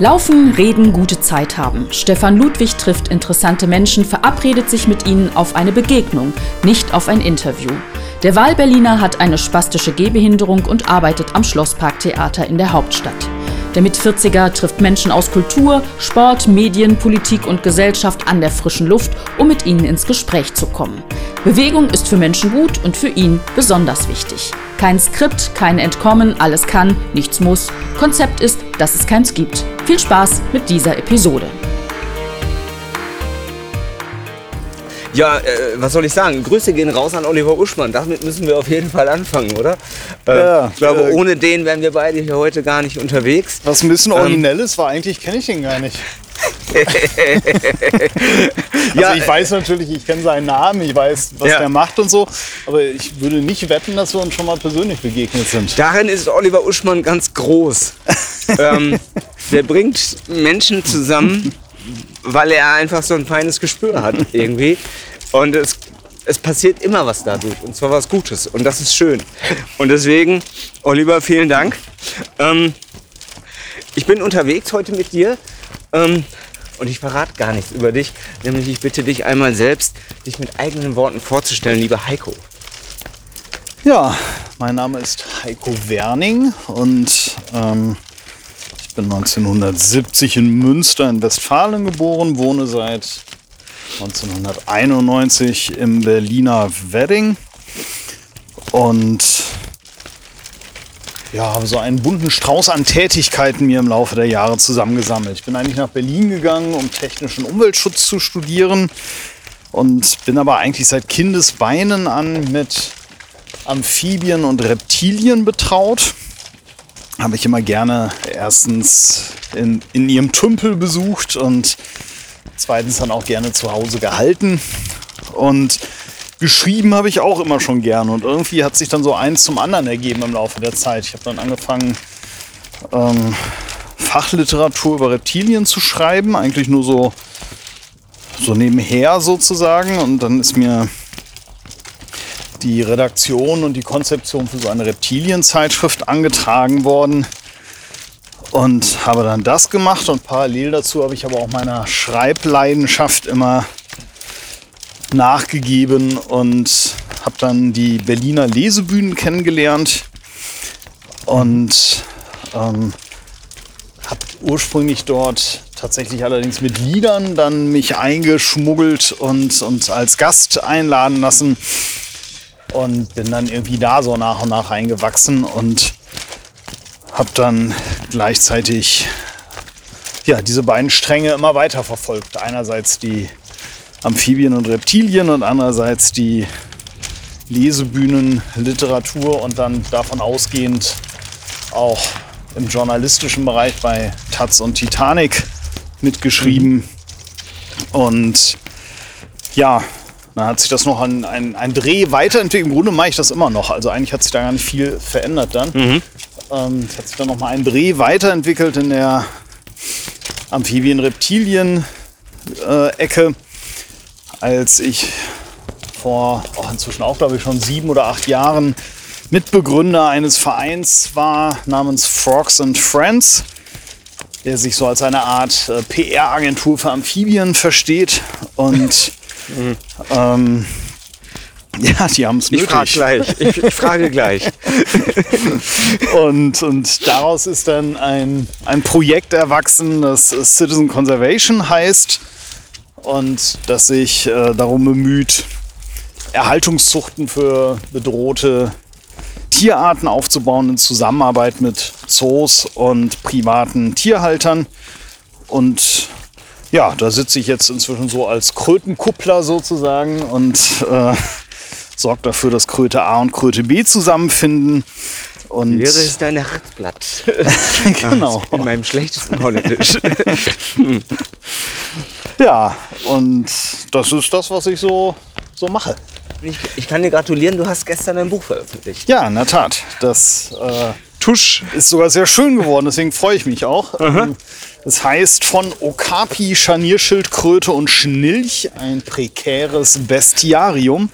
Laufen, reden, gute Zeit haben. Stefan Ludwig trifft interessante Menschen, verabredet sich mit ihnen auf eine Begegnung, nicht auf ein Interview. Der Wahlberliner hat eine spastische Gehbehinderung und arbeitet am Schlossparktheater in der Hauptstadt. Der Mit-40er trifft Menschen aus Kultur, Sport, Medien, Politik und Gesellschaft an der frischen Luft, um mit ihnen ins Gespräch zu kommen. Bewegung ist für Menschen gut und für ihn besonders wichtig. Kein Skript, kein Entkommen, alles kann, nichts muss. Konzept ist, dass es keins gibt. Viel Spaß mit dieser Episode. Ja, äh, was soll ich sagen? Grüße gehen raus an Oliver Uschmann. Damit müssen wir auf jeden Fall anfangen, oder? Äh, Ja, ich glaube, äh, ohne den wären wir beide hier heute gar nicht unterwegs. Was ein Ähm. bisschen originell ist, war eigentlich kenne ich ihn gar nicht. Ja, also ich weiß natürlich, ich kenne seinen Namen, ich weiß, was Ja. der macht und so, aber ich würde nicht wetten, dass wir uns schon mal persönlich begegnet sind. Darin ist Oliver Uschmann ganz groß. ähm, der bringt Menschen zusammen, weil er einfach so ein feines Gespür hat irgendwie. Und es, es passiert immer was dadurch. Und zwar was Gutes. Und das ist schön. Und deswegen, Oliver, vielen Dank. Ähm, ich bin unterwegs heute mit dir. Ähm, und ich verrate gar nichts über dich. Nämlich ich bitte dich einmal selbst, dich mit eigenen Worten vorzustellen, lieber Heiko. Ja, mein Name ist Heiko Werning und ähm, bin 1970 in Münster in Westfalen geboren, wohne seit 1991 im Berliner Wedding und ja, habe so einen bunten Strauß an Tätigkeiten mir im Laufe der Jahre zusammengesammelt. Ich bin eigentlich nach Berlin gegangen, um technischen Umweltschutz zu studieren und bin aber eigentlich seit Kindesbeinen an mit Amphibien und Reptilien betraut. Habe ich immer gerne erstens in, in ihrem Tümpel besucht und zweitens dann auch gerne zu Hause gehalten. Und geschrieben habe ich auch immer schon gerne. Und irgendwie hat sich dann so eins zum anderen ergeben im Laufe der Zeit. Ich habe dann angefangen, ähm, Fachliteratur über Reptilien zu schreiben. Eigentlich nur so, so nebenher sozusagen. Und dann ist mir die Redaktion und die Konzeption für so eine Reptilienzeitschrift angetragen worden und habe dann das gemacht und parallel dazu habe ich aber auch meiner Schreibleidenschaft immer nachgegeben und habe dann die Berliner Lesebühnen kennengelernt und ähm, habe ursprünglich dort tatsächlich allerdings mit Liedern dann mich eingeschmuggelt und, und als Gast einladen lassen und bin dann irgendwie da so nach und nach eingewachsen und habe dann gleichzeitig ja, diese beiden Stränge immer weiter verfolgt. Einerseits die Amphibien und Reptilien und andererseits die Lesebühnen, Literatur und dann davon ausgehend auch im journalistischen Bereich bei Taz und Titanic mitgeschrieben. Und ja, dann hat sich das noch an ein, ein Dreh weiterentwickelt. Im Grunde mache ich das immer noch. Also eigentlich hat sich da gar nicht viel verändert dann. Ähm, es hat sich dann noch mal ein Dreh weiterentwickelt in der Amphibien-Reptilien-Ecke, als ich vor oh, inzwischen auch, glaube ich, schon sieben oder acht Jahren Mitbegründer eines Vereins war namens Frogs and Friends, der sich so als eine Art äh, PR-Agentur für Amphibien versteht. Und ähm, ja, die haben es Ich frage nötig. gleich. Ich, ich frage gleich. Und, und daraus ist dann ein, ein Projekt erwachsen, das Citizen Conservation heißt und das sich äh, darum bemüht, Erhaltungszuchten für bedrohte Tierarten aufzubauen in Zusammenarbeit mit Zoos und privaten Tierhaltern. Und ja, da sitze ich jetzt inzwischen so als Krötenkuppler sozusagen und äh, sorge dafür, dass Kröte A und Kröte B zusammenfinden. Und Wäre es dein Herzblatt. genau. In meinem schlechtesten Holländisch. Ja, und das ist das, was ich so, so mache. Ich, ich kann dir gratulieren, du hast gestern ein Buch veröffentlicht. Ja, in der Tat. Das äh, Tusch ist sogar sehr schön geworden, deswegen freue ich mich auch. Ähm, Es heißt von Okapi, Scharnierschildkröte und Schnilch, ein prekäres Bestiarium.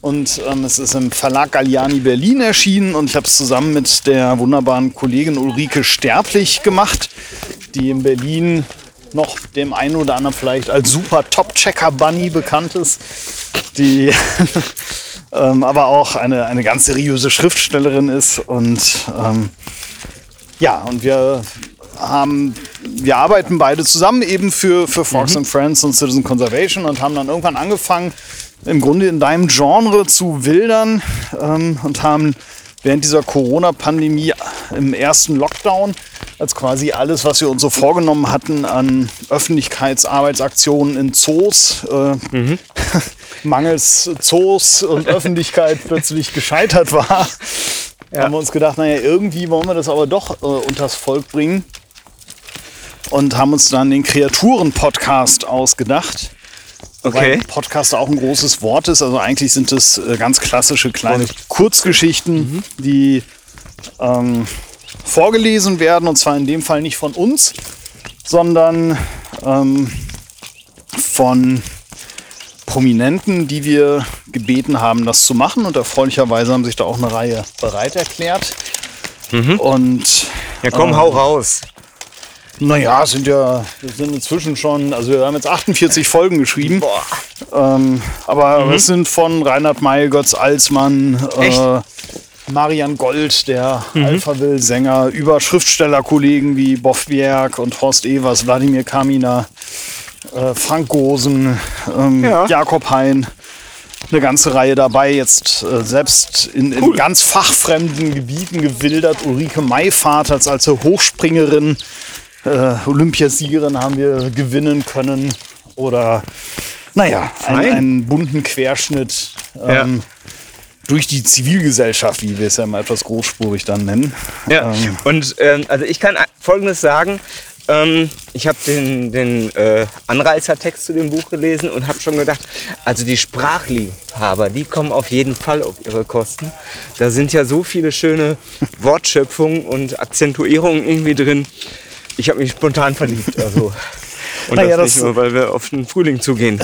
Und ähm, es ist im Verlag Galliani Berlin erschienen und ich habe es zusammen mit der wunderbaren Kollegin Ulrike Sterblich gemacht, die in Berlin noch dem einen oder anderen vielleicht als super Top-Checker-Bunny bekannt ist, die ähm, aber auch eine, eine ganz seriöse Schriftstellerin ist. Und ähm, ja, und wir haben, wir arbeiten beide zusammen eben für, für Fox Mhm. and Friends und Citizen Conservation und haben dann irgendwann angefangen, im Grunde in deinem Genre zu wildern ähm, und haben während dieser Corona-Pandemie im ersten Lockdown, als quasi alles, was wir uns so vorgenommen hatten an Öffentlichkeitsarbeitsaktionen in Zoos, äh, mangels Zoos und Öffentlichkeit plötzlich gescheitert war, haben wir uns gedacht, naja, irgendwie wollen wir das aber doch äh, unters Volk bringen. Und haben uns dann den Kreaturen-Podcast ausgedacht. Okay. Podcast auch ein großes Wort ist. Also eigentlich sind es äh, ganz klassische kleine Kurzgeschichten, die ähm, vorgelesen werden. Und zwar in dem Fall nicht von uns, sondern ähm, von Prominenten, die wir gebeten haben, das zu machen. Und erfreulicherweise haben sich da auch eine Reihe bereit erklärt. Und Ja, komm, hau raus. Naja, es sind ja, wir sind inzwischen schon, also wir haben jetzt 48 Folgen geschrieben. Ähm, aber es sind von Reinhard May, Götz Alsmann, äh, Marian Gold, der Alphaville-Sänger, über Schriftstellerkollegen wie Boff Bjerg und Horst Evers, Wladimir Kamina, äh, Frank Gosen, ähm, Ja. Jakob Hein. Eine ganze Reihe dabei, jetzt äh, selbst in, in ganz fachfremden Gebieten gewildert. Ulrike Mayfahrt als Hochspringerin äh, Olympiasiegerin haben wir gewinnen können. Oder, naja, ein, Fein. einen bunten Querschnitt ähm, durch die Zivilgesellschaft, wie wir es ja mal etwas großspurig dann nennen. Ja, Ähm, und ähm, also ich kann Folgendes sagen. Ähm, ich habe den, den äh, Anreißertext zu dem Buch gelesen und habe schon gedacht, also die Sprachliebhaber, die kommen auf jeden Fall auf ihre Kosten. Da sind ja so viele schöne Wortschöpfungen und Akzentuierungen irgendwie drin. Ich habe mich spontan verliebt. Also. Und Naja, das, das- nicht nur, weil wir auf den Frühling zugehen.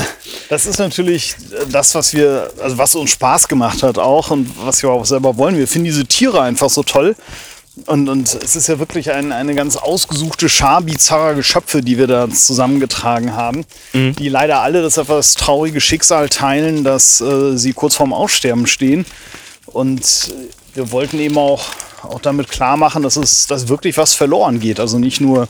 Das ist natürlich das, was wir, also was uns Spaß gemacht hat auch und was wir auch selber wollen. Wir finden diese Tiere einfach so toll. Und, und es ist ja wirklich ein, eine ganz ausgesuchte Schar bizarrer Geschöpfe, die wir da zusammengetragen haben, die leider alle das etwas traurige Schicksal teilen, dass äh, sie kurz vorm Aussterben stehen. Und äh, wir wollten eben auch, auch damit klar machen, dass es dass wirklich was verloren geht. Also nicht nur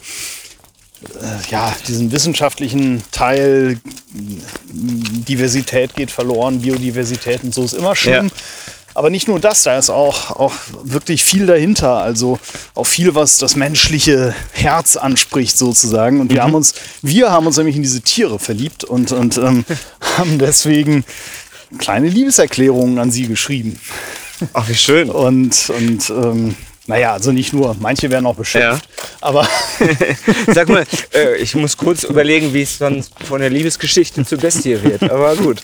äh, ja, diesen wissenschaftlichen Teil, Diversität geht verloren, Biodiversität und so ist immer schlimm. Ja. Aber nicht nur das, da ist auch, auch wirklich viel dahinter. Also auch viel, was das menschliche Herz anspricht sozusagen. Und wir haben uns, wir haben uns nämlich in diese Tiere verliebt und, und ähm, haben deswegen kleine Liebeserklärungen an sie geschrieben. Ach, wie schön. Und, und ähm, naja, also nicht nur, manche werden auch beschimpft. Aber Sag mal, äh, ich muss kurz überlegen, wie es dann von der Liebesgeschichte zur Bestie wird. Aber gut.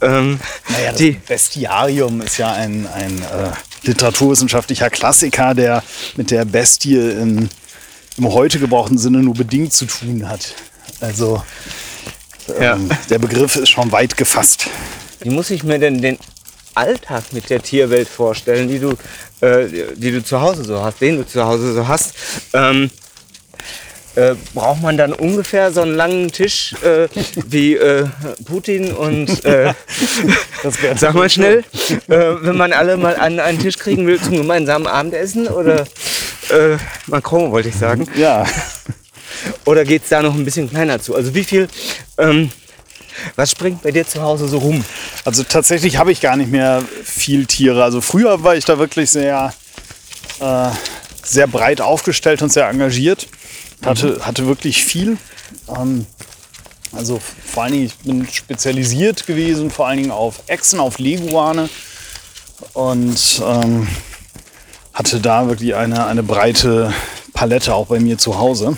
Ähm, Naja, das die, Bestiarium ist ja ein, ein äh, literaturwissenschaftlicher Klassiker, der mit der Bestie in, im heute gebrauchten Sinne nur bedingt zu tun hat. Also ja. ähm, der Begriff ist schon weit gefasst. Wie muss ich mir denn den Alltag mit der Tierwelt vorstellen, die du, äh, die du zu Hause so hast, den du zu Hause so hast? Ähm, äh, braucht man dann ungefähr so einen langen Tisch äh, wie äh, Putin und äh, sag mal schnell, äh, wenn man alle mal an einen Tisch kriegen will zum gemeinsamen Abendessen oder äh, Macron wollte ich sagen. Ja, Oder geht es da noch ein bisschen kleiner zu? Also wie viel, ähm, was springt bei dir zu Hause so rum? also tatsächlich habe ich gar nicht mehr viel Tiere. Also früher war ich da wirklich sehr, äh, sehr breit aufgestellt und sehr engagiert. Hatte, hatte wirklich viel. Ähm, also vor allen Dingen, ich bin spezialisiert gewesen, vor allen Dingen auf Echsen, auf Leguane. Und ähm, hatte da wirklich eine, eine breite Palette auch bei mir zu Hause.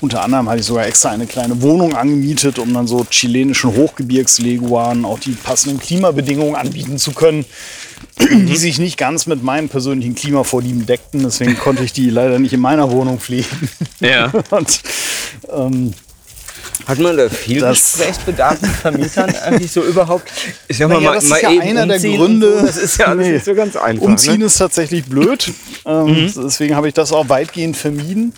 Unter anderem hatte ich sogar extra eine kleine Wohnung angemietet, um dann so chilenischen Hochgebirgsleguanen auch die passenden Klimabedingungen anbieten zu können, die sich nicht ganz mit meinen persönlichen Klimavorlieben deckten. Deswegen konnte ich die leider nicht in meiner Wohnung pflegen. Ja. Und ähm, Hat man da viel Das- Gesprächsbedarf mit Vermietern eigentlich so überhaupt? Ich sag Naja, das ist ja einer der Gründe. So. Das ist ja alles Nee. nicht so ganz einfach. Umziehen ne? ist tatsächlich blöd. Ähm, Deswegen habe ich das auch weitgehend vermieden.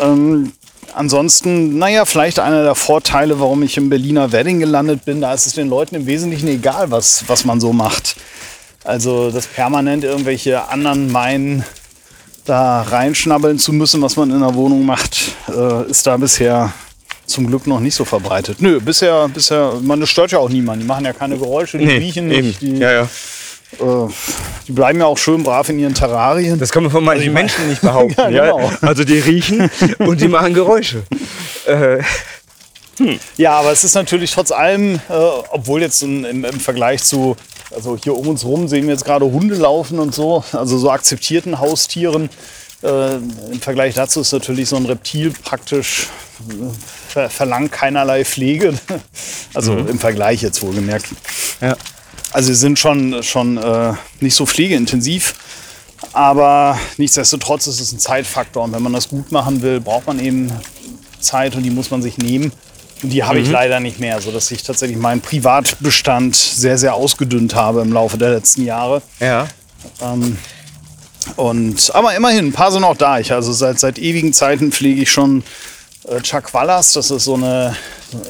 Ähm, ansonsten, naja, vielleicht einer der Vorteile, warum ich im Berliner Wedding gelandet bin, da ist es den Leuten im Wesentlichen egal, was, was man so macht. Also, dass permanent irgendwelche anderen meinen, da reinschnabbeln zu müssen, was man in der Wohnung macht, äh, ist da bisher zum Glück noch nicht so verbreitet. Nö, bisher, bisher, man das stört ja auch niemand. Die machen ja keine Geräusche, die riechen nicht. Die, ja, ja. Äh, die bleiben ja auch schön brav in ihren Terrarien. Das kann man von manchen mein- Menschen nicht behaupten. Ja, ja, genau. Also die riechen und die machen Geräusche. Äh, Ja, aber es ist natürlich trotz allem, äh, obwohl jetzt im, im, Vergleich zu, also hier um uns rum sehen wir jetzt gerade Hunde laufen und so, also so akzeptierten Haustieren. Äh, Im Vergleich dazu ist natürlich so ein Reptil praktisch äh, ver verlangt keinerlei Pflege. Also im Vergleich jetzt wohlgemerkt. ja. Also sie sind schon, schon äh, nicht so pflegeintensiv, aber nichtsdestotrotz ist es ein Zeitfaktor. Und wenn man das gut machen will, braucht man eben Zeit und die muss man sich nehmen. Und die habe ich leider nicht mehr, sodass ich tatsächlich meinen Privatbestand sehr, sehr ausgedünnt habe im Laufe der letzten Jahre. Ja. Und, aber immerhin, ein paar sind auch da. Ich, also seit, seit ewigen Zeiten pflege ich schon äh, Chagualas. Das ist so eine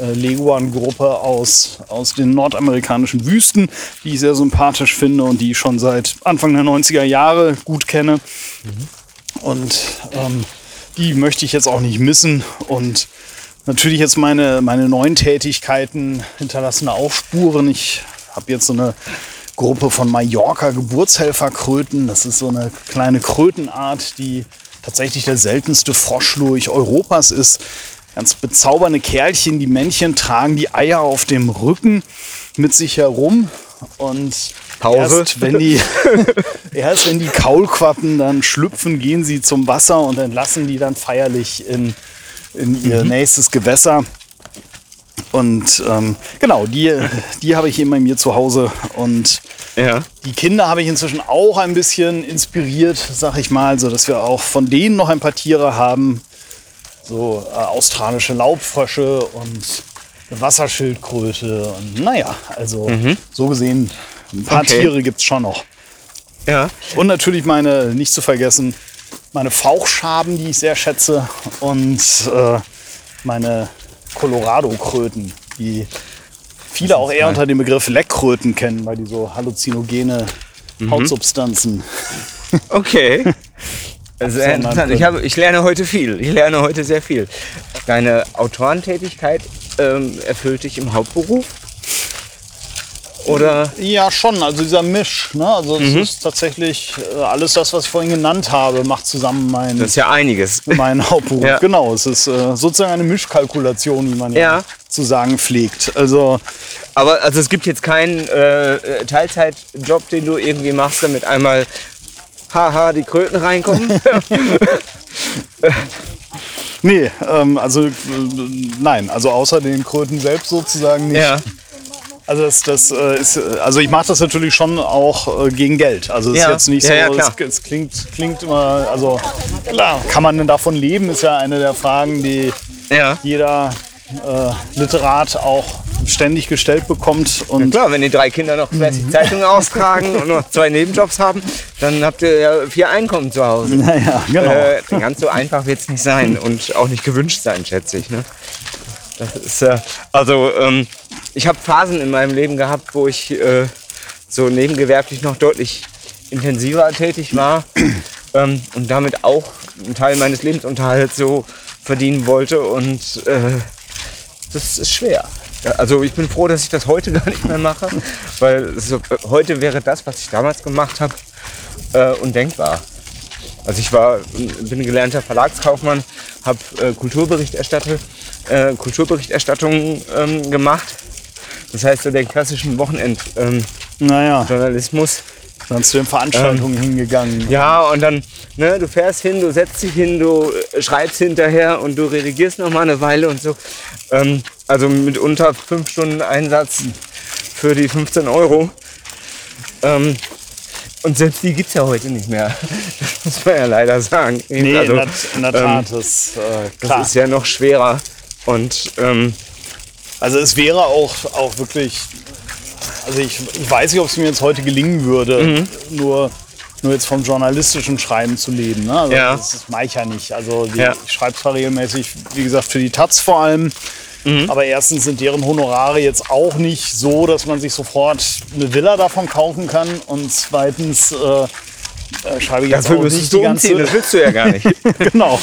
äh, Leguan-Gruppe aus, aus den nordamerikanischen Wüsten, die ich sehr sympathisch finde und die ich schon seit Anfang der 90er Jahre gut kenne. Und ähm, die möchte ich jetzt auch nicht missen. Und natürlich jetzt meine, meine neuen Tätigkeiten hinterlassen auch Spuren. Ich habe jetzt so eine Gruppe von Mallorca Geburtshelferkröten. Das ist so eine kleine Krötenart, die tatsächlich der seltenste Froschlurch Europas ist. Ganz bezaubernde Kerlchen. Die Männchen tragen die Eier auf dem Rücken mit sich herum. Und Pause. erst wenn die erst wenn die Kaulquappen dann schlüpfen, gehen sie zum Wasser und entlassen die dann feierlich in, in ihr nächstes Gewässer. Und ähm, genau, die, die habe ich eben bei mir zu Hause. Und Ja. die Kinder habe ich inzwischen auch ein bisschen inspiriert, sag ich mal, so dass wir auch von denen noch ein paar Tiere haben. So äh, australische Laubfrösche und eine Wasserschildkröte. Und naja, also so gesehen, ein paar Okay. Tiere gibt es schon noch. Ja. Und natürlich meine, nicht zu vergessen, meine Fauchschaben, die ich sehr schätze. Und äh, meine Colorado-Kröten, die viele auch eher unter dem Begriff Leckkröten kennen, weil die so halluzinogene Hautsubstanzen. Okay. Sehr interessant. Ich, habe, ich lerne heute viel. Ich lerne heute sehr viel. Deine Autorentätigkeit ähm, erfüllt dich im Hauptberuf? Oder? Ja, schon. Also dieser Misch. Ne? Also es ist tatsächlich äh, alles das, was ich vorhin genannt habe, macht zusammen mein, Das ist ja einiges. mein Hauptberuf. Ja. Genau, es ist äh, sozusagen eine Mischkalkulation, wie man ja, Ja. zu sagen pflegt. Also Aber also es gibt jetzt keinen äh, Teilzeitjob, den du irgendwie machst, damit einmal haha die Kröten reinkommen. Nee, ähm, also äh, nein, also außer den Kröten selbst sozusagen nicht. ja. Also das, das äh, ist, äh, also ich mache das natürlich schon auch äh, gegen Geld. Also es Ja. ist jetzt nicht Ja, so, ja, es, es klingt, klingt immer, also klar, kann man denn davon leben, ist ja eine der Fragen, die Ja. jeder äh, Literat auch ständig gestellt bekommt. Und Klar, wenn die drei Kinder noch fleißig Zeitungen austragen und noch zwei Nebenjobs haben, dann habt ihr ja vier Einkommen zu Hause. naja, genau. Äh, ganz so einfach wird es nicht sein und auch nicht gewünscht sein, schätze ich. Ne? Das ist, äh, also ähm, ich habe Phasen in meinem Leben gehabt, wo ich äh, so nebengewerblich noch deutlich intensiver tätig war ähm, und damit auch einen Teil meines Lebensunterhalts so verdienen wollte und äh, das ist schwer. Also ich bin froh, dass ich das heute gar nicht mehr mache, weil so, äh, heute wäre das, was ich damals gemacht habe, äh, undenkbar. Also ich war, bin gelernter Verlagskaufmann, habe äh, Kulturberichterstatter, äh, Kulturberichterstattung ähm, gemacht. Das heißt so den klassischen Wochenendjournalismus. Ähm, naja, Journalismus. dann zu den Veranstaltungen hingegangen. Ja, und dann, ne, du fährst hin, du setzt dich hin, du äh, schreibst hinterher und du redigierst noch mal eine Weile und so. Ähm, also mitunter fünf Stunden Einsatz für die 15 Euro. Ähm, und selbst die gibt es ja heute nicht mehr. Das muss man ja leider sagen. Nee, also, in, der, in der ähm, Tat, das, äh, das ist ja noch schwerer. Und ähm, Also es wäre auch, auch wirklich, also ich, ich weiß nicht, ob es mir jetzt heute gelingen würde. Mhm. Nur nur jetzt vom journalistischen Schreiben zu leben. Ne? Also Ja. Das, das mache ich ja nicht. Also die, Ja. ich schreibe zwar regelmäßig, wie gesagt, für die Taz vor allem. Mhm. Aber erstens sind deren Honorare jetzt auch nicht so, dass man sich sofort eine Villa davon kaufen kann. Und zweitens äh, äh, schreibe ich jetzt Dafür auch nicht die du umziehen, ganze... das willst du ja gar nicht. genau.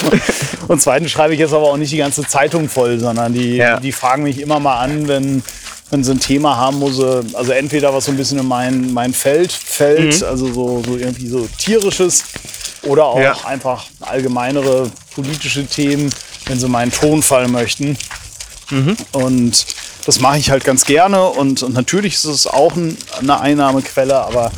Und zweitens schreibe ich jetzt aber auch nicht die ganze Zeitung voll, sondern die, Ja. die fragen mich immer mal an, wenn, wenn sie ein Thema haben, wo sie, also entweder was so ein bisschen in mein, mein Feld fällt, Mhm. also so, so irgendwie so tierisches, oder auch Ja. einfach allgemeinere politische Themen, wenn sie meinen Tonfall möchten. Mhm. Und das mache ich halt ganz gerne und, und natürlich ist es auch ein, eine Einnahmequelle, aber,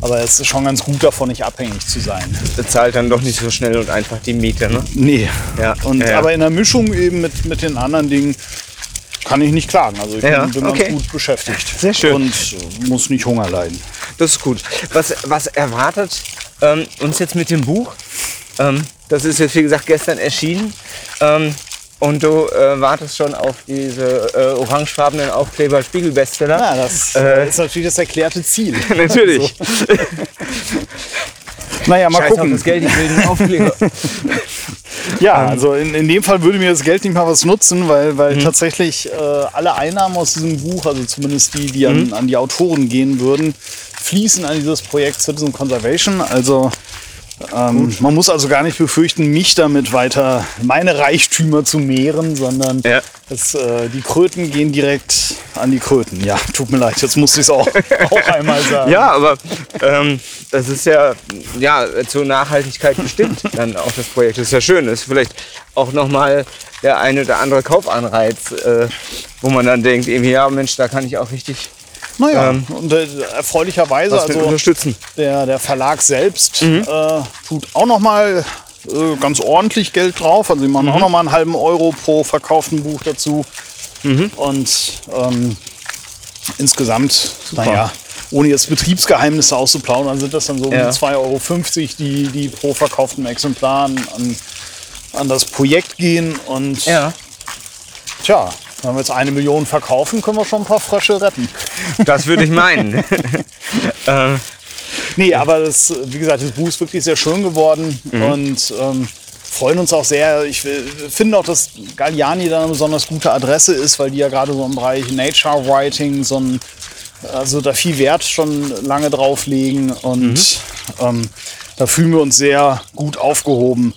aber es ist schon ganz gut davon, nicht abhängig zu sein. Bezahlt dann doch nicht so schnell und einfach die Miete, ne? Nee. Ja, Und, ja, ja. Aber in der Mischung eben mit, mit den anderen Dingen kann ich nicht klagen. Also ich Ja, bin, bin okay. ganz gut beschäftigt. Sehr schön. Und muss nicht Hunger leiden. Das ist gut. Was, was erwartet ähm, uns jetzt mit dem Buch? Ähm, das ist jetzt, wie gesagt, gestern erschienen. Ähm, und du äh, wartest schon auf diese äh, orangefarbenen Aufkleber Spiegelbestseller. Ja, das Äh. ist natürlich das erklärte Ziel. Natürlich. Naja, mal Scheiß auf gucken. das Geld, ich will den Aufkleber. Ja, also in, in dem Fall würde mir das Geld nicht mal was nutzen, weil, Mhm. weil tatsächlich äh, alle Einnahmen aus diesem Buch, also zumindest die, die an, Mhm. an die Autoren gehen würden, fließen an dieses Projekt Citizen Conservation. Also ähm, man muss also gar nicht befürchten, mich damit weiter meine Reichtümer zu mehren, sondern Ja. es, äh, die Kröten gehen direkt an die Kröten. Ja, tut mir leid, jetzt musste ich es auch, auch einmal sagen. Ja, aber ähm, das ist ja, ja zur Nachhaltigkeit bestimmt dann auch das Projekt. Das ist ja schön. Das ist vielleicht auch nochmal der eine oder andere Kaufanreiz, äh, wo man dann denkt, irgendwie, ja Mensch, da kann ich auch richtig Naja, Ähm, und äh, erfreulicherweise, also unterstützen. Der, der Verlag selbst Mhm. äh, tut auch noch mal äh, ganz ordentlich Geld drauf. Also sie machen Mhm. auch noch mal einen halben Euro pro verkauften Buch dazu. Mhm. Und ähm, insgesamt, naja, ohne jetzt Betriebsgeheimnisse auszuplaudern, sind das dann so Ja. die 2,50 Euro, die, die pro verkauften Exemplaren an, an das Projekt gehen. Und Ja. tja, wenn wir jetzt eine Million verkaufen, können wir schon ein paar Frösche retten. Das würde ich meinen. äh, Nee, aber das, wie gesagt, das Buch ist wirklich sehr schön geworden und ähm, freuen uns auch sehr. Ich äh, finde auch, dass Galliani da eine besonders gute Adresse ist, weil die ja gerade so im Bereich Nature Writing so ein, also da viel Wert schon lange drauf legen und ähm, da fühlen wir uns sehr gut aufgehoben.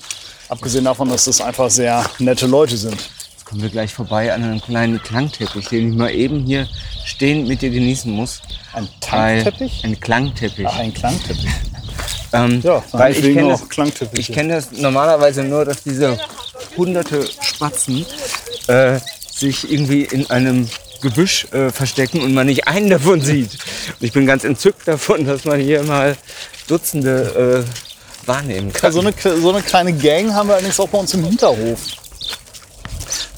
Abgesehen davon, dass das einfach sehr nette Leute sind. Kommen wir gleich vorbei an einem kleinen Klangteppich, den ich mal eben hier stehend mit dir genießen muss. Ein Klangteppich? Ein Klangteppich. Ach, ein Klangteppich. Ähm, Ja, weil ich kenne das, Klangteppiche. ich kenne das normalerweise nur, dass diese hunderte Spatzen äh, sich irgendwie in einem Gebüsch äh, verstecken und man nicht einen davon sieht. Und ich bin ganz entzückt davon, dass man hier mal Dutzende äh, wahrnehmen kann. So eine, so eine kleine Gang haben wir allerdings auch bei uns im Hinterhof.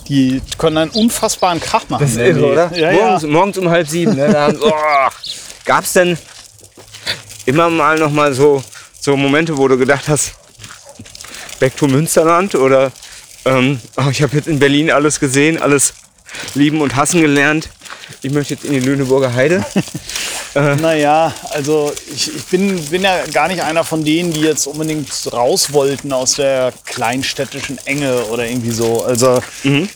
Die können einen unfassbaren Krach machen. Das ist irre, oder? Ja, morgens, ja. morgens um halb sieben. Ne? Da oh, Gab es denn immer mal noch mal so, so Momente, wo du gedacht hast, back to Münsterland oder ähm, oh, ich habe jetzt in Berlin alles gesehen, alles lieben und hassen gelernt. Ich möchte jetzt in die Lüneburger Heide. Naja, also ich, ich bin, bin ja gar nicht einer von denen, die jetzt unbedingt raus wollten aus der kleinstädtischen Enge oder irgendwie so. Also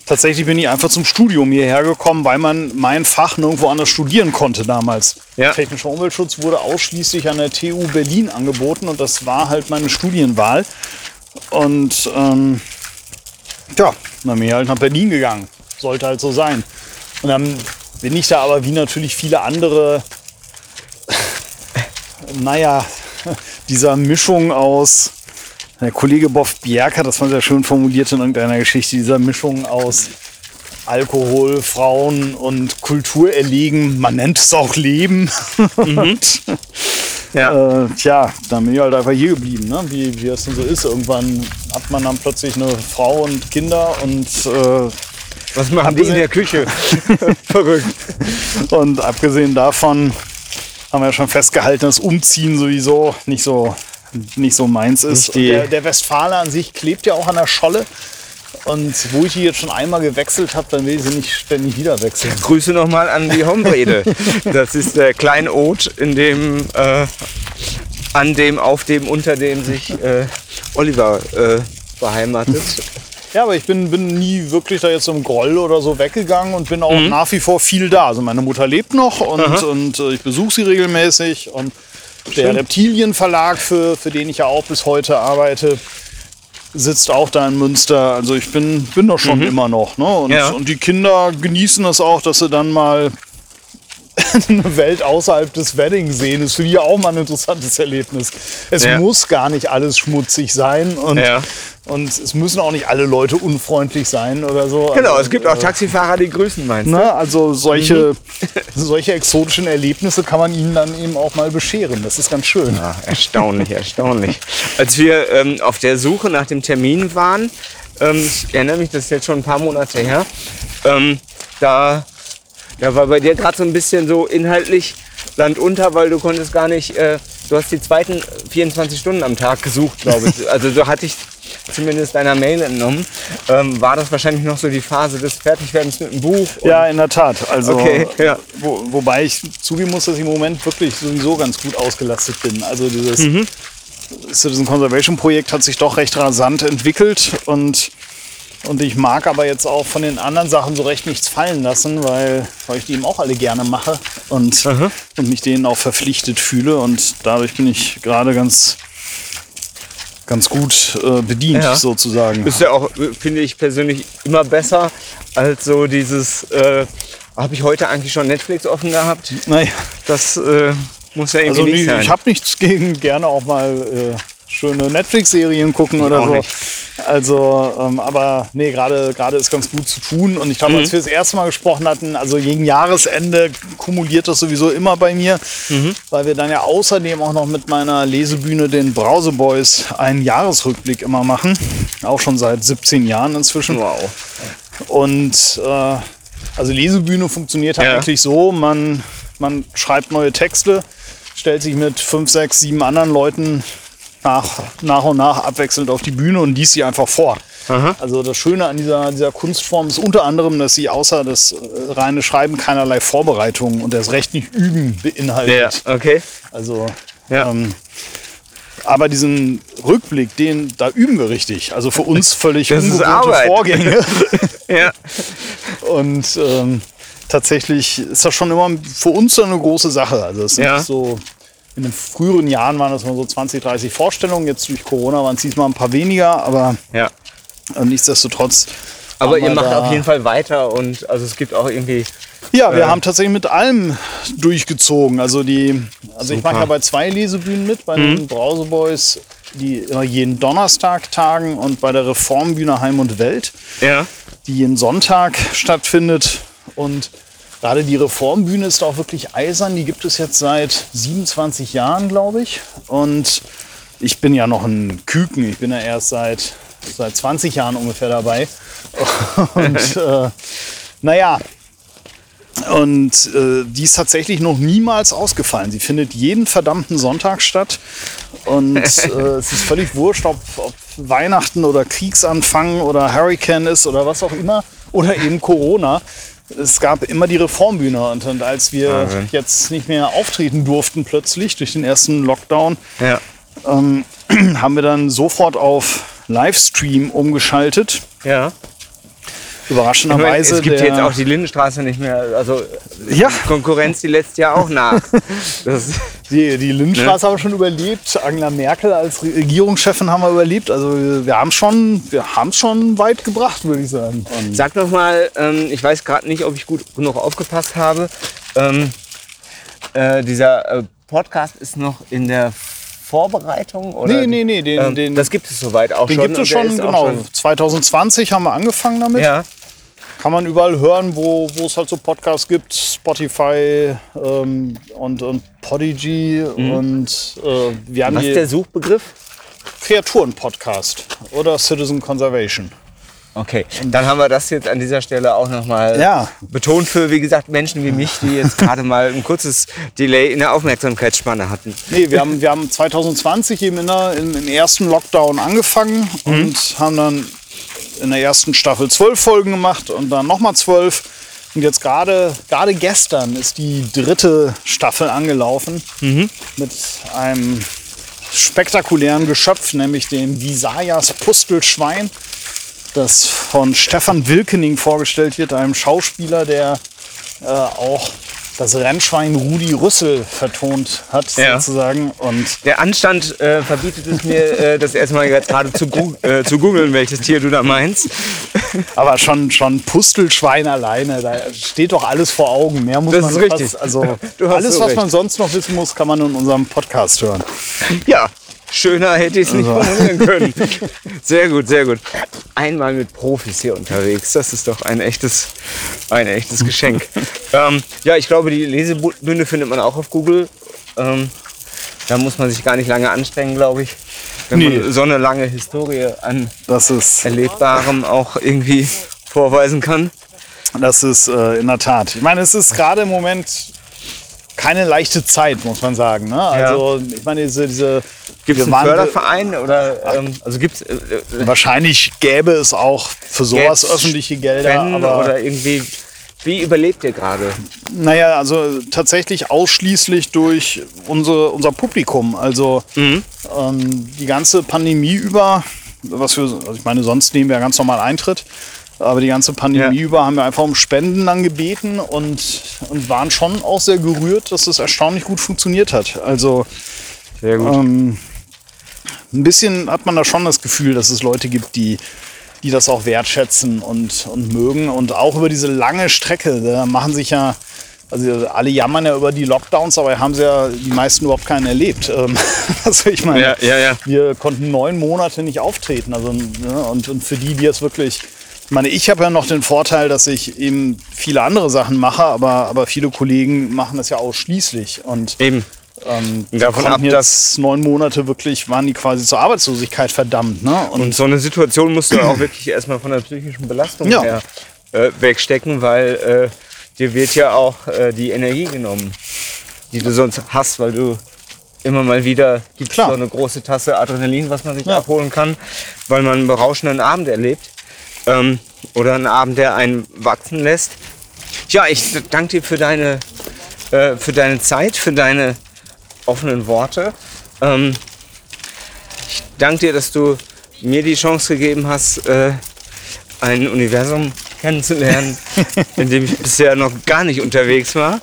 tatsächlich bin ich einfach zum Studium hierher gekommen, weil man mein Fach nirgendwo anders studieren konnte damals. Ja. Technischer Umweltschutz wurde ausschließlich an der TU Berlin angeboten und das war halt meine Studienwahl. Und ähm, ja, dann bin ich halt nach Berlin gegangen. Sollte halt so sein. Und dann bin ich da aber wie natürlich viele andere naja, dieser Mischung aus, der Kollege Boff Bjerk hat das mal sehr schön formuliert in irgendeiner Geschichte, dieser Mischung aus Alkohol, Frauen und Kultur erlegen. Man nennt es auch Leben. Und, Ja. äh, tja, dann bin ich halt einfach hier geblieben, ne? wie, wie das denn so ist. Irgendwann hat man dann plötzlich eine Frau und Kinder und äh, Was machen die in der Küche? Verrückt. Und abgesehen davon haben wir ja schon festgehalten, dass Umziehen sowieso nicht so, nicht so meins ist. Der, der Westfaler an sich klebt ja auch an der Scholle. Und wo ich die jetzt schon einmal gewechselt habe, dann will ich sie nicht ständig wieder wechseln. Grüße nochmal an die Hombrede. Das ist der Kleinod, in dem äh, an dem, auf dem, unter dem sich äh, Oliver äh, beheimatet. Ja, aber ich bin, bin nie wirklich da jetzt im Groll oder so weggegangen und bin auch nach wie vor viel da. Also meine Mutter lebt noch und, und äh, ich besuche sie regelmäßig. Und der Reptilienverlag, für, für den ich ja auch bis heute arbeite, sitzt auch da in Münster. Also ich bin, bin da schon immer noch. Ne? Und, Ja. und die Kinder genießen das auch, dass sie dann mal eine Welt außerhalb des Wedding sehen. Das ist für die auch mal ein interessantes Erlebnis. Es Ja. muss gar nicht alles schmutzig sein und, Ja. und es müssen auch nicht alle Leute unfreundlich sein oder so. Genau, also, es gibt auch Taxifahrer, die grüßen, meinst du? Ne, also solche, solche exotischen Erlebnisse kann man ihnen dann eben auch mal bescheren. Das ist ganz schön. Ja, erstaunlich, erstaunlich. Als wir ähm, auf der Suche nach dem Termin waren, ähm, ich erinnere mich, das ist jetzt schon ein paar Monate her, ähm, da, da war bei dir gerade so ein bisschen so inhaltlich Land unter, weil du konntest gar nicht, äh, du hast die zweiten 24 Stunden am Tag gesucht, glaube ich. Also so hatte ich zumindest deiner Mail entnommen. Ähm, war das wahrscheinlich noch so die Phase des Fertigwerdens mit dem Buch? Ja, in der Tat. Also, Okay, ja. wo, wobei ich zugeben muss, dass ich im Moment wirklich sowieso ganz gut ausgelastet bin. Also dieses Mhm. Citizen Conservation Projekt hat sich doch recht rasant entwickelt und, und ich mag aber jetzt auch von den anderen Sachen so recht nichts fallen lassen, weil, weil ich die eben auch alle gerne mache und, und mich denen auch verpflichtet fühle und dadurch bin ich gerade ganz, ganz gut äh, bedient Ja. sozusagen. Ist ja auch, finde ich persönlich, immer besser als so dieses, äh, habe ich heute eigentlich schon Netflix offen gehabt? Naja. Das äh, muss ja irgendwie Also nicht sein. ich habe nichts gegen gerne auch mal äh, schöne Netflix-Serien gucken oder auch so. nicht. Also, ähm, aber nee, gerade gerade ist ganz gut zu tun. Und ich glaube, Mhm. als wir das erste Mal gesprochen hatten, also gegen Jahresende kumuliert das sowieso immer bei mir, Mhm. weil wir dann ja außerdem auch noch mit meiner Lesebühne den Brause Boys einen Jahresrückblick immer machen. Auch schon seit 17 Jahren inzwischen. wow. Und äh, also Lesebühne funktioniert halt Ja. eigentlich so, man, man schreibt neue Texte, stellt sich mit fünf, sechs, sieben anderen Leuten nach, nach und nach abwechselnd auf die Bühne und liest sie einfach vor. Also das Schöne an dieser, dieser Kunstform ist unter anderem, dass sie außer das äh, reine Schreiben keinerlei Vorbereitung und das Recht nicht üben Ja, beinhaltet. okay. Also Ja. ähm, aber diesen Rückblick, den da üben wir richtig. Also für uns völlig Das ist ungewohnte. Vorgänge. Ja. Und ähm, tatsächlich ist das schon immer für uns so eine große Sache. Also es sind Ja. so in den früheren Jahren waren das mal so 20, 30 Vorstellungen. Jetzt durch Corona waren es diesmal ein paar weniger, aber ja. äh, nichtsdestotrotz. Aber ihr macht auf jeden Fall weiter und also es gibt auch irgendwie. Ja, wir äh, haben tatsächlich mit allem durchgezogen. Also die, also ich mache ja bei zwei Lesebühnen mit, bei Mhm. den Brause Boys, die immer jeden Donnerstag tagen und bei der Reformbühne Heim und Welt. Ja. die jeden Sonntag stattfindet. Und gerade die Reformbühne ist auch wirklich eisern. Die gibt es jetzt seit 27 Jahren, glaube ich. Und ich bin ja noch ein Küken. Ich bin ja erst seit, seit 20 Jahren ungefähr dabei. Und äh, naja, und äh, die ist tatsächlich noch niemals ausgefallen. Sie findet jeden verdammten Sonntag statt. Und äh, es ist völlig wurscht, ob, ob Weihnachten oder Kriegsanfang oder Hurricane ist oder was auch immer. Oder eben Corona. Es gab immer die Reformbühne. Und, und als wir Wahnsinn. jetzt nicht mehr auftreten durften plötzlich durch den ersten Lockdown, Ja. ähm, haben wir dann sofort auf Livestream umgeschaltet. Ja. Überraschenderweise. es gibt jetzt auch die Lindenstraße nicht mehr. Also Ja. Konkurrenz, die lässt ja auch nach. Die, die Lindenstraße haben wir schon überlebt. Angela Merkel als Regierungschefin haben wir überlebt. Also wir haben schon, wir haben es schon weit gebracht, würde ich sagen. Und Sag noch mal, ähm, ich weiß gerade nicht, ob ich gut genug aufgepasst habe. Ähm, äh, dieser äh, Podcast ist noch in der Vorbereitung? Oder? Nee, nee, nee, den- ähm, den- das gibt es soweit auch den schon. gibt es schon, genau. schon- 2020 haben wir angefangen damit. Ja, Kann man überall hören, wo, wo es halt so Podcasts gibt. Spotify ähm, und, und Podigy. Und äh, wir haben Mhm. was ist der Suchbegriff? Kreaturen-Podcast oder Citizen Conservation. Okay, dann haben wir das jetzt an dieser Stelle auch nochmal Ja. betont für, wie gesagt, Menschen wie mich, die jetzt gerade mal ein kurzes Delay in der Aufmerksamkeitsspanne hatten. Nee, wir haben, wir haben 2020 eben in der, im, im ersten Lockdown angefangen und haben dann in der ersten Staffel zwölf Folgen gemacht und dann nochmal zwölf. Und jetzt gerade gerade gestern ist die dritte Staffel angelaufen mit einem spektakulären Geschöpf, nämlich dem Visayas Pustelschwein, das von Stefan Wilkening vorgestellt wird, einem Schauspieler, der äh, auch das Rennschwein Rudi Rüssel vertont hat, ja. sozusagen. Und Der Anstand äh, verbietet es mir, äh, das erstmal gerade zu, äh, zu googeln, welches Tier du da meinst. Aber schon, schon Pustelschwein alleine, da steht doch alles vor Augen. Mehr muss das man ist richtig. Fast, also alles, so was recht. man sonst noch wissen muss, kann man in unserem Podcast hören. Ja, Schöner hätte ich es nicht also. formulieren können. Sehr gut, sehr gut. Einmal mit Profis hier unterwegs. Das ist doch ein echtes, ein echtes Geschenk. ähm, ja, ich glaube, die Lesebühne findet man auch auf Google. Ähm, da muss man sich gar nicht lange anstrengen, glaube ich. Wenn nee. man so eine lange Historie an Erlebbarem auch irgendwie vorweisen kann. Das ist äh, in der Tat. Ich meine, es ist gerade im Moment keine leichte Zeit, muss man sagen. Ne? Also, ja. ich meine, diese, diese Gibt es einen Förderverein oder ähm, also gibt's, äh, äh, wahrscheinlich gäbe es auch für sowas öffentliche Gelder, aber oder irgendwie wie überlebt ihr gerade? Naja, also tatsächlich ausschließlich durch unsere, unser Publikum. Also mhm. ähm, die ganze Pandemie über, was wir, also ich meine, sonst nehmen wir ja ganz normal Eintritt. Aber die ganze Pandemie ja. über haben wir einfach um Spenden dann gebeten und, und waren schon auch sehr gerührt, dass das erstaunlich gut funktioniert hat. Also sehr gut. Ähm, ein bisschen hat man da schon das Gefühl, dass es Leute gibt, die, die das auch wertschätzen und, und mögen. Und auch über diese lange Strecke, da machen sich ja, also alle jammern ja über die Lockdowns, aber haben sie ja die meisten überhaupt keinen erlebt. Also ich meine, ja, ja, ja. wir konnten neun Monate nicht auftreten. Also, und, und für die, die es wirklich ich meine, ich habe ja noch den Vorteil, dass ich eben viele andere Sachen mache, aber, aber viele Kollegen machen das ja ausschließlich. Und eben. Ähm, Davon ab, dass neun Monate wirklich waren die quasi zur Arbeitslosigkeit verdammt. Ne? Und, und so eine Situation musst du auch wirklich erstmal von der psychischen Belastung ja. her äh, wegstecken, weil äh, dir wird ja auch äh, die Energie genommen, die du sonst hast, weil du immer mal wieder gibt so eine große Tasse Adrenalin, was man sich ja. abholen kann, weil man einen berauschenden Abend erlebt ähm, oder einen Abend, der einen wachsen lässt. Ja, ich danke dir für deine, äh, für deine Zeit, für deine offenen Worte. Ähm, ich danke dir, dass du mir die Chance gegeben hast, äh, ein Universum kennenzulernen, in dem ich bisher noch gar nicht unterwegs war.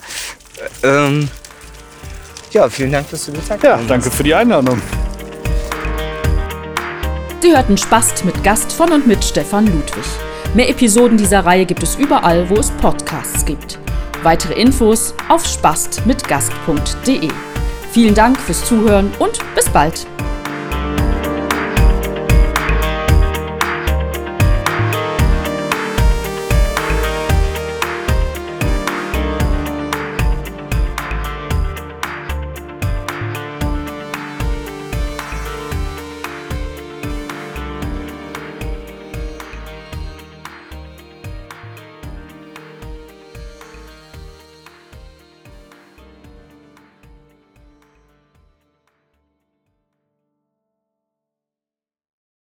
Ähm, ja, vielen Dank, dass du dir Zeit Ja, danke für die Einladung. Sie hörten Spast mit Gast von und mit Stefan Ludwig. Mehr Episoden dieser Reihe gibt es überall, wo es Podcasts gibt. Weitere Infos auf spastmitgast.de. Vielen Dank fürs Zuhören und bis bald.